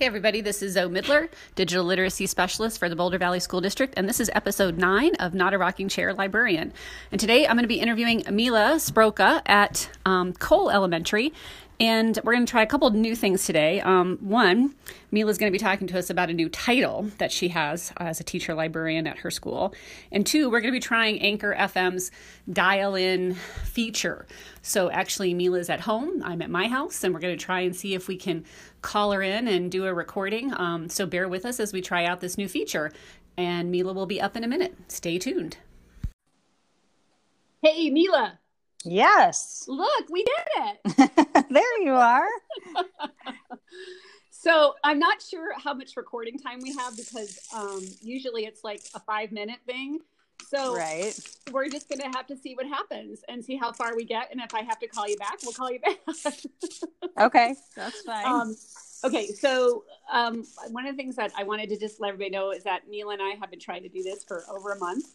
Hey, everybody, this is Zoe Midler, Digital Literacy Specialist for the Boulder Valley School District, and this is episode nine of Not a Rocking Chair Librarian. And today I'm going to be interviewing Mila Sproka at um, Cole Elementary, and we're going to try a couple new things today. Um, one, Mila's going to be talking to us about a new title that she has as a teacher librarian at her school. And two, we're going to be trying Anchor FM's dial in feature. So actually, Mila's at home, I'm at my house, and we're going to try and see if we can call her in and do a recording. Um, so bear with us as we try out this new feature. And Mila will be up in a minute. Stay tuned. Hey, Mila. Yes. Look, we did it. there you are. so I'm not sure how much recording time we have because um, usually it's like a five minute thing. So right. we're just going to have to see what happens and see how far we get. And if I have to call you back, we'll call you back. okay, that's fine. Um, okay, so um, one of the things that I wanted to just let everybody know is that Neil and I have been trying to do this for over a month.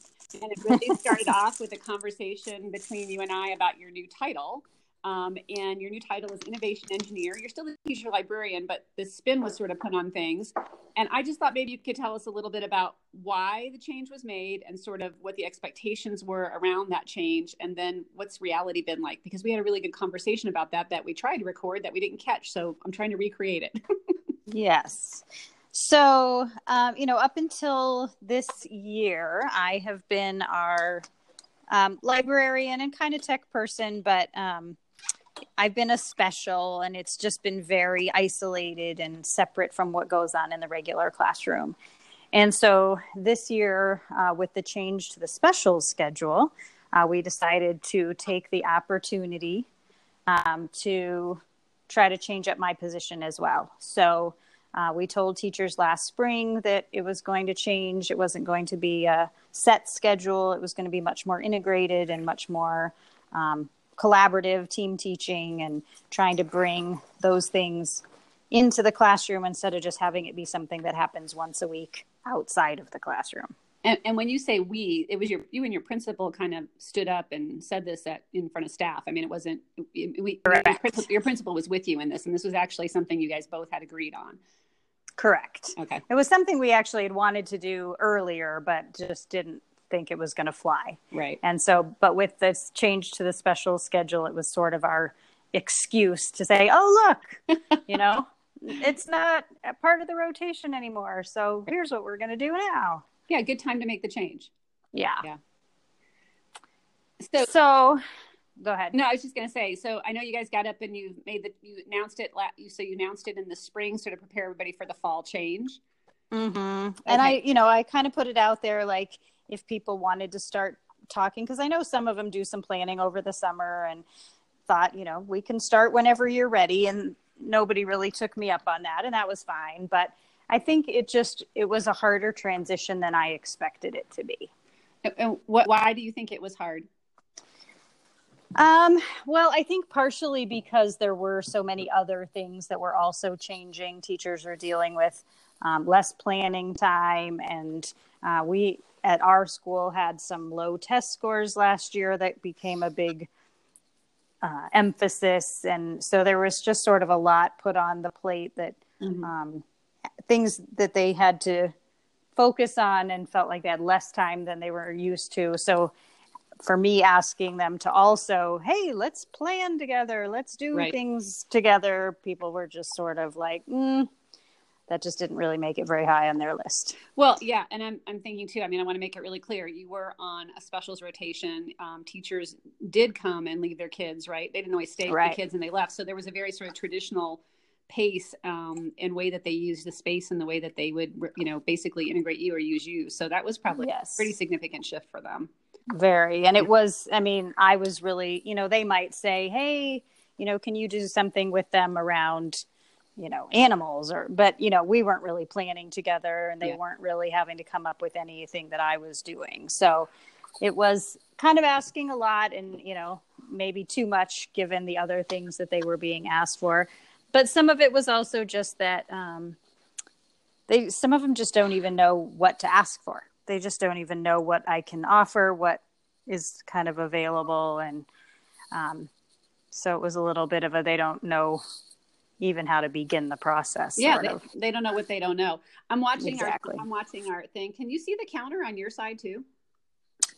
And it really started off with a conversation between you and I about your new title. Um, and your new title is Innovation Engineer. You're still a teacher librarian, but the spin was sort of put on things. And I just thought maybe you could tell us a little bit about why the change was made and sort of what the expectations were around that change, and then what's reality been like. Because we had a really good conversation about that that we tried to record that we didn't catch. So I'm trying to recreate it. yes. So, um, you know, up until this year, I have been our um, librarian and kind of tech person, but um, I've been a special and it's just been very isolated and separate from what goes on in the regular classroom. And so this year, uh, with the change to the special schedule, uh, we decided to take the opportunity um, to try to change up my position as well. So uh, we told teachers last spring that it was going to change. It wasn't going to be a set schedule. It was going to be much more integrated and much more um, collaborative team teaching and trying to bring those things into the classroom instead of just having it be something that happens once a week outside of the classroom. And, and, when you say we, it was your you and your principal kind of stood up and said this at in front of staff. I mean, it wasn't we. Your principal, your principal was with you in this, and this was actually something you guys both had agreed on. Correct. Okay. It was something we actually had wanted to do earlier, but just didn't think it was going to fly. Right. And so, but with this change to the special schedule, it was sort of our excuse to say, oh, look, you know, it's not a part of the rotation anymore. So here's what we're going to do now. Yeah. Good time to make the change. Yeah. Yeah. So, so go ahead. No, I was just going to say. So I know you guys got up and you made the you announced it. You so you announced it in the spring, sort of prepare everybody for the fall change. Mm-hmm. Okay. And I, you know, I kind of put it out there like if people wanted to start talking, because I know some of them do some planning over the summer and thought, you know, we can start whenever you're ready. And nobody really took me up on that, and that was fine. But I think it just it was a harder transition than I expected it to be. And what? Why do you think it was hard? Um, well, I think partially because there were so many other things that were also changing. Teachers are dealing with um, less planning time, and uh, we at our school had some low test scores last year that became a big uh, emphasis, and so there was just sort of a lot put on the plate that mm-hmm. um, things that they had to focus on and felt like they had less time than they were used to. So for me asking them to also hey let's plan together let's do right. things together people were just sort of like mm, that just didn't really make it very high on their list well yeah and i'm, I'm thinking too i mean i want to make it really clear you were on a specials rotation um, teachers did come and leave their kids right they didn't always stay right. with the kids and they left so there was a very sort of traditional pace um, and way that they use the space and the way that they would you know basically integrate you or use you so that was probably yes. a pretty significant shift for them very. And it was, I mean, I was really, you know, they might say, hey, you know, can you do something with them around, you know, animals or, but, you know, we weren't really planning together and they yeah. weren't really having to come up with anything that I was doing. So it was kind of asking a lot and, you know, maybe too much given the other things that they were being asked for. But some of it was also just that, um, they, some of them just don't even know what to ask for they just don't even know what I can offer, what is kind of available, and um, so it was a little bit of a they don't know even how to begin the process. Yeah, they, they, don't know what they don't know. I'm watching exactly. our I'm watching our thing. Can you see the counter on your side too?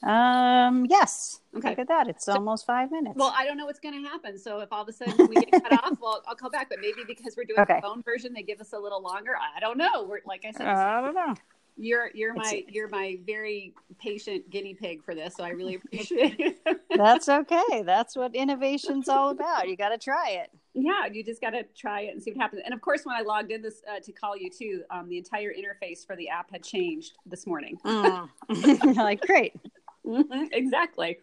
Um. Yes. Okay. Look at that. It's So- almost five minutes. Well, I don't know what's going to happen. So if all of a sudden we get cut off, well, I'll call back. But maybe because we're doing Okay. the phone version, they give us a little longer. I don't know. We're like I said, I don't know. you're you're my it's- you're my very patient guinea pig for this. So I really appreciate it. That's okay. That's what innovation's all about. You got to try it. Yeah, you just got to try it and see what happens. And of course, when I logged in this uh, to call you too, um, the entire interface for the app had changed this morning. Mm. Like, great. Mhm, exactly.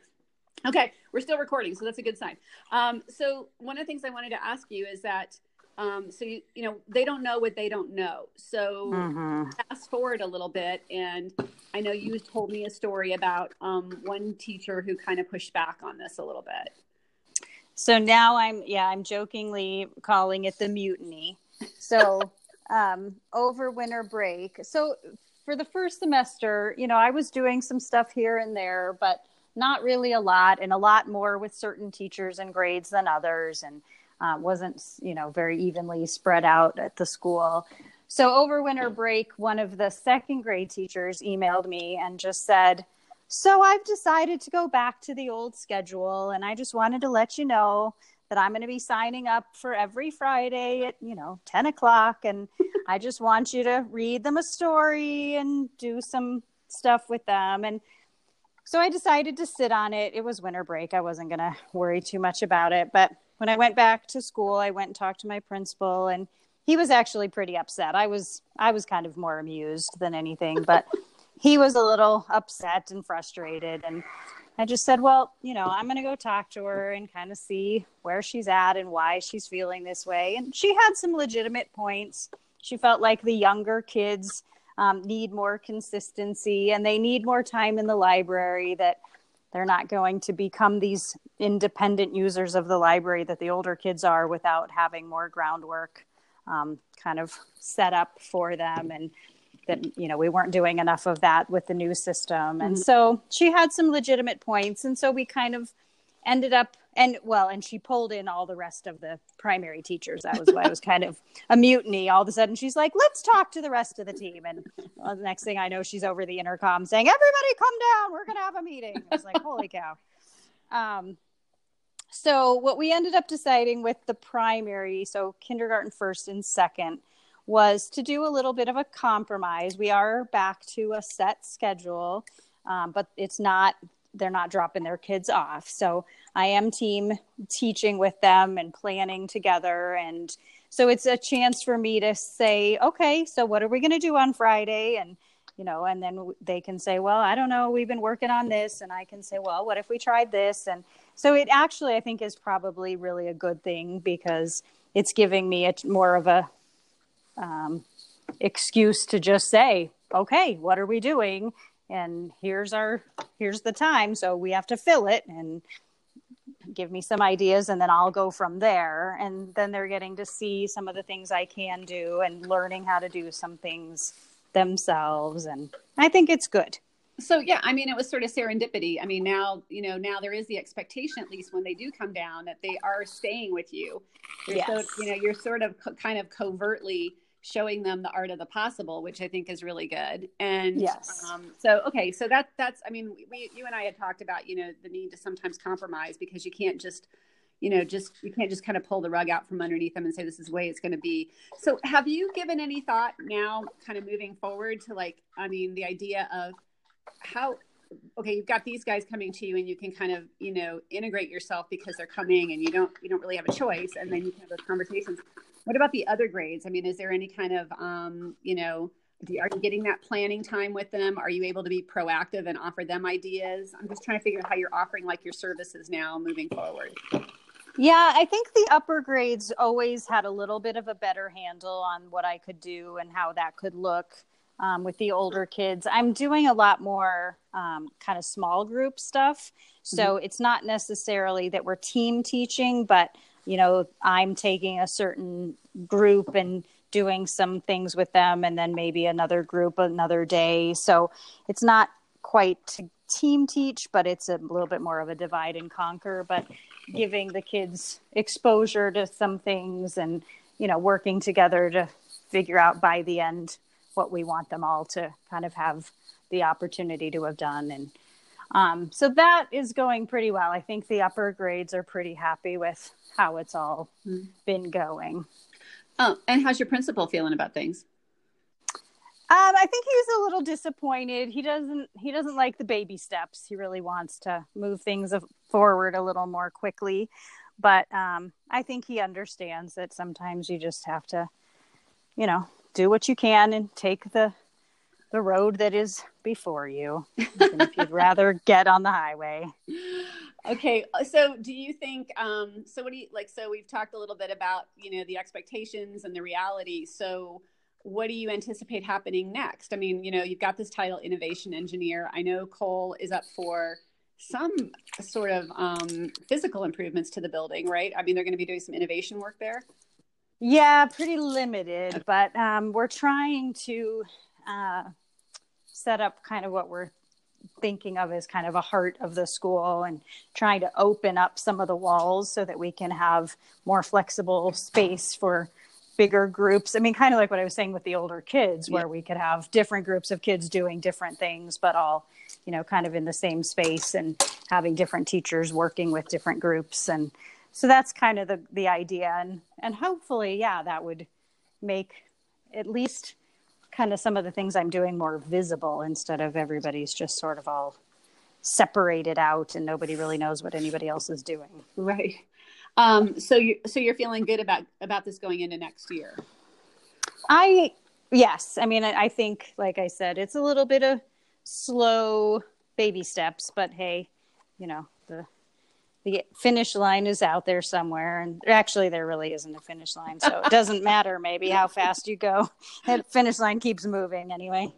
Okay, we're still recording, so that's a good sign. Um, so one of the things I wanted to ask you is that, um, so you, you know, they don't know what they don't know. So Mhm. fast forward a little bit, and I know you told me a story about um, one teacher who kind of pushed back on this a little bit. So now I'm, yeah, I'm jokingly calling it the mutiny. So um, over winter break. So for the first semester, you know, I was doing some stuff here and there, but not really a lot, and a lot more with certain teachers and grades than others, and uh, wasn't, you know, very evenly spread out at the school. So over winter break, one of the second grade teachers emailed me and just said, so I've decided to go back to the old schedule, and I just wanted to let you know that I'm going to be signing up for every Friday at you know 10 o'clock, and I just want you to read them a story and do some stuff with them. And so I decided to sit on it. It was winter break. I wasn't going to worry too much about it. But when I went back to school, I went and talked to my principal, and he was actually pretty upset. I was I was kind of more amused than anything, but he was a little upset and frustrated and I just said, well, you know, I'm going to go talk to her and kind of see where she's at and why she's feeling this way. And she had some legitimate points. She felt like the younger kids um, need more consistency and they need more time in the library, that they're not going to become these independent users of the library that the older kids are without having more groundwork um, kind of set up for them. And that you know we weren't doing enough of that with the new system. And so she had some legitimate points. And so we kind of ended up and well and she pulled in all the rest of the primary teachers. That was why it was kind of a mutiny. All of a sudden she's like let's talk to the rest of the team. And well, the next thing i know she's over the intercom saying everybody come down. We're going to have a meeting. I was like holy cow. Um, so what we ended up deciding with the primary so kindergarten first and second was to do a little bit of a compromise. We are back to a set schedule, um, but it's not, they're not dropping their kids off. So I am team teaching with them and planning together. And so it's a chance for me to say, okay, so what are we going to do on Friday? And, you know, and then they can say, well, I don't know, we've been working on this. And I can say, well, what if we tried this? And so it actually, I think, is probably really a good thing because it's giving me a, more of a um, excuse to just say, okay, what are we doing? And here's our here's the time, so we have to fill it and give me some ideas, and then I'll go from there. And then they're getting to see some of the things I can do and learning how to do some things themselves, and I think it's good. So yeah, I mean, it was sort of serendipity. I mean, now you know, now there is the expectation, at least when they do come down, that they are staying with you. You're Yes. so, you know, you're sort of co- kind of covertly showing them the art of the possible, which I think is really good. And Yes. um, so okay, so that that's, I mean, we, you and I had talked about, you know, the need to sometimes compromise because you can't just you know just you can't just kind of pull the rug out from underneath them and say this is the way it's going to be so have you given any thought now kind of moving forward to like i mean the idea of how okay you've got these guys coming to you and you can kind of you know integrate yourself because they're coming and you don't you don't really have a choice and then you can have those conversations. What about the other grades? I mean is there any kind of um you know are you getting that planning time with them? Are you able to be proactive and offer them ideas? I'm just trying to figure out how you're offering like your services now moving forward. Yeah, I think the upper grades always had a little bit of a better handle on what I could do and how that could look um, with the older kids. I'm doing a lot more um, kind of small group stuff. So it's not necessarily that we're team teaching, but, you know, I'm taking a certain group and doing some things with them and then maybe another group another day. So it's not quite to team teach, but it's a little bit more of a divide and conquer. But giving the kids exposure to some things and you know, working together to figure out by the end what we want them all to kind of have the opportunity to have done. And um, so that is going pretty well. I think the upper grades are pretty happy with how it's all mm-hmm. been going. Oh, and how's your principal feeling about things? Um, I think he's a little disappointed. He doesn't he doesn't like the baby steps. He really wants to move things forward a little more quickly. But um, I think he understands that sometimes you just have to, you know, do what you can and take the the road that is before you if you'd rather get on the highway. Okay so do you think um so what do you like so we've talked a little bit about you know the expectations and the reality. So what do you anticipate happening next? I mean you know you've got this title innovation engineer. I know cole is up for some sort of um, physical improvements to the building right? I mean they're going to be doing some innovation work there yeah pretty limited but um, we're trying to uh, set up kind of what we're thinking of as kind of a heart of the school and trying to open up some of the walls so that we can have more flexible space for bigger groups. I mean, kind of like what I was saying with the older kids, where yeah. we could have different groups of kids doing different things, but all, you know, kind of in the same space and having different teachers working with different groups. And so that's kind of the, the idea. And, and hopefully, yeah, that would make at least kind of some of the things I'm doing more visible instead of everybody's just sort of all separated out and nobody really knows what anybody else is doing. Right. Um, so you so you're feeling good about about this going into next year. I yes, I mean I, I think like I said, it's a little bit of slow baby steps, but hey, you know the the finish line is out there somewhere and actually there really isn't a finish line so it doesn't matter maybe how fast you go that finish line keeps moving anyway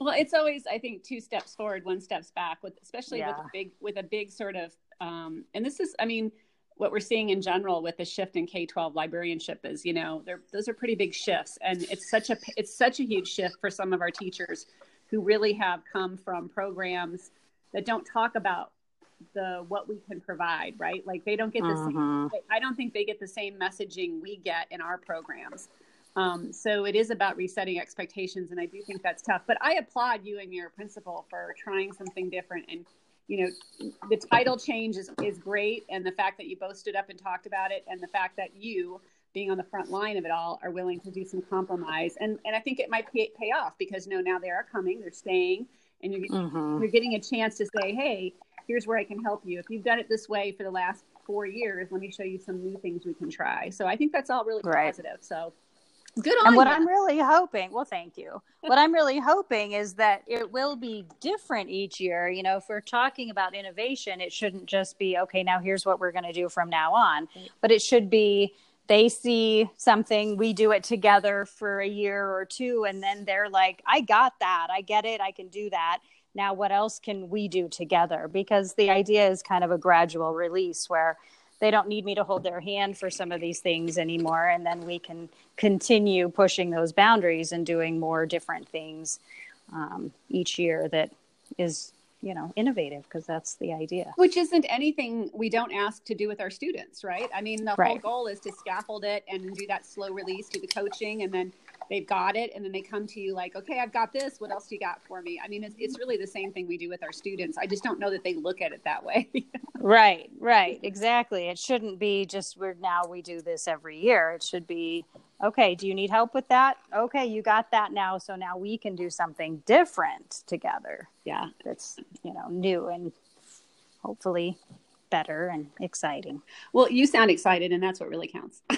well it's always i think two steps forward one steps back with especially yeah. with a big with a big sort of um, and this is i mean what we're seeing in general with the shift in k-12 librarianship is you know those are pretty big shifts and it's such a it's such a huge shift for some of our teachers who really have come from programs that don't talk about the what we can provide, right? Like they don't get the same. I don't think they get the same messaging we get in our programs. Um, so it is about resetting expectations, and I do think that's tough. But I applaud you and your principal for trying something different. And you know, the title change is is great, and the fact that you both stood up and talked about it, and the fact that you being on the front line of it all are willing to do some compromise and and i think it might pay, pay off because no now they are coming they're staying and you're, uh-huh. you're getting a chance to say hey here's where I can help you. If you've done it this way for the last four years, let me show you some new things we can try. So I think that's all really right. positive. So good on And what you. I'm really hoping, well, thank you. what I'm really hoping is that it will be different each year. You know, if we're talking about innovation, it shouldn't just be, okay, now here's what we're going to do from now on, but it should be, they see something, we do it together for a year or two, and then they're like, I got that. I get it. I can do that now what else can we do together? Because the idea is kind of a gradual release where they don't need me to hold their hand for some of these things anymore and then we can continue pushing those boundaries and doing more different things um, each year that is you know innovative because that's the idea. Which isn't anything we don't ask to do with our students right? I mean the right. whole goal is to scaffold it and do that slow release do the coaching and then they've got it and then they come to you like okay i've got this. What else do you got for me? I mean it's, it's really the same thing we do with our students. I just don't know that they look at it that way. Right right exactly. It shouldn't be just we're now we do this every year. It should be okay do you need help with that? Okay you got that now so now we can do something different together. Yeah. That's you know new and hopefully better and exciting well you sound excited and that's what really counts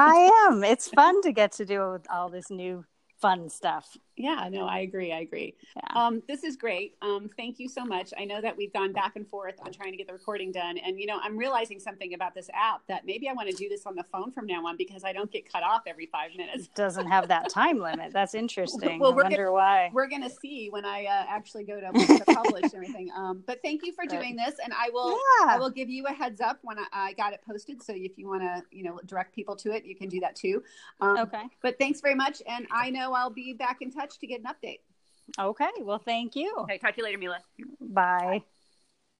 I am. It's fun to get to do all this new fun stuff. Yeah, no, I agree. I agree. Yeah. Um, this is great. Um, thank you so much. I know that we've gone back and forth on trying to get the recording done. And, you know, I'm realizing something about this app that maybe I want to do this on the phone from now on because I don't get cut off every five minutes. It doesn't have that time limit. That's interesting. well, I we're wonder gonna, why. We're going to see when I uh, actually go to, to publish everything. Um, but thank you for doing this. And I will, yeah. I will give you a heads up when I, I got it posted. So if you want to, you know, direct people to it, you can do that too. Um, okay. But thanks very much. And I know I'll be back in touch to get an update. Okay. Well, thank you. Okay. Talk to you later, Mila. Bye. Bye.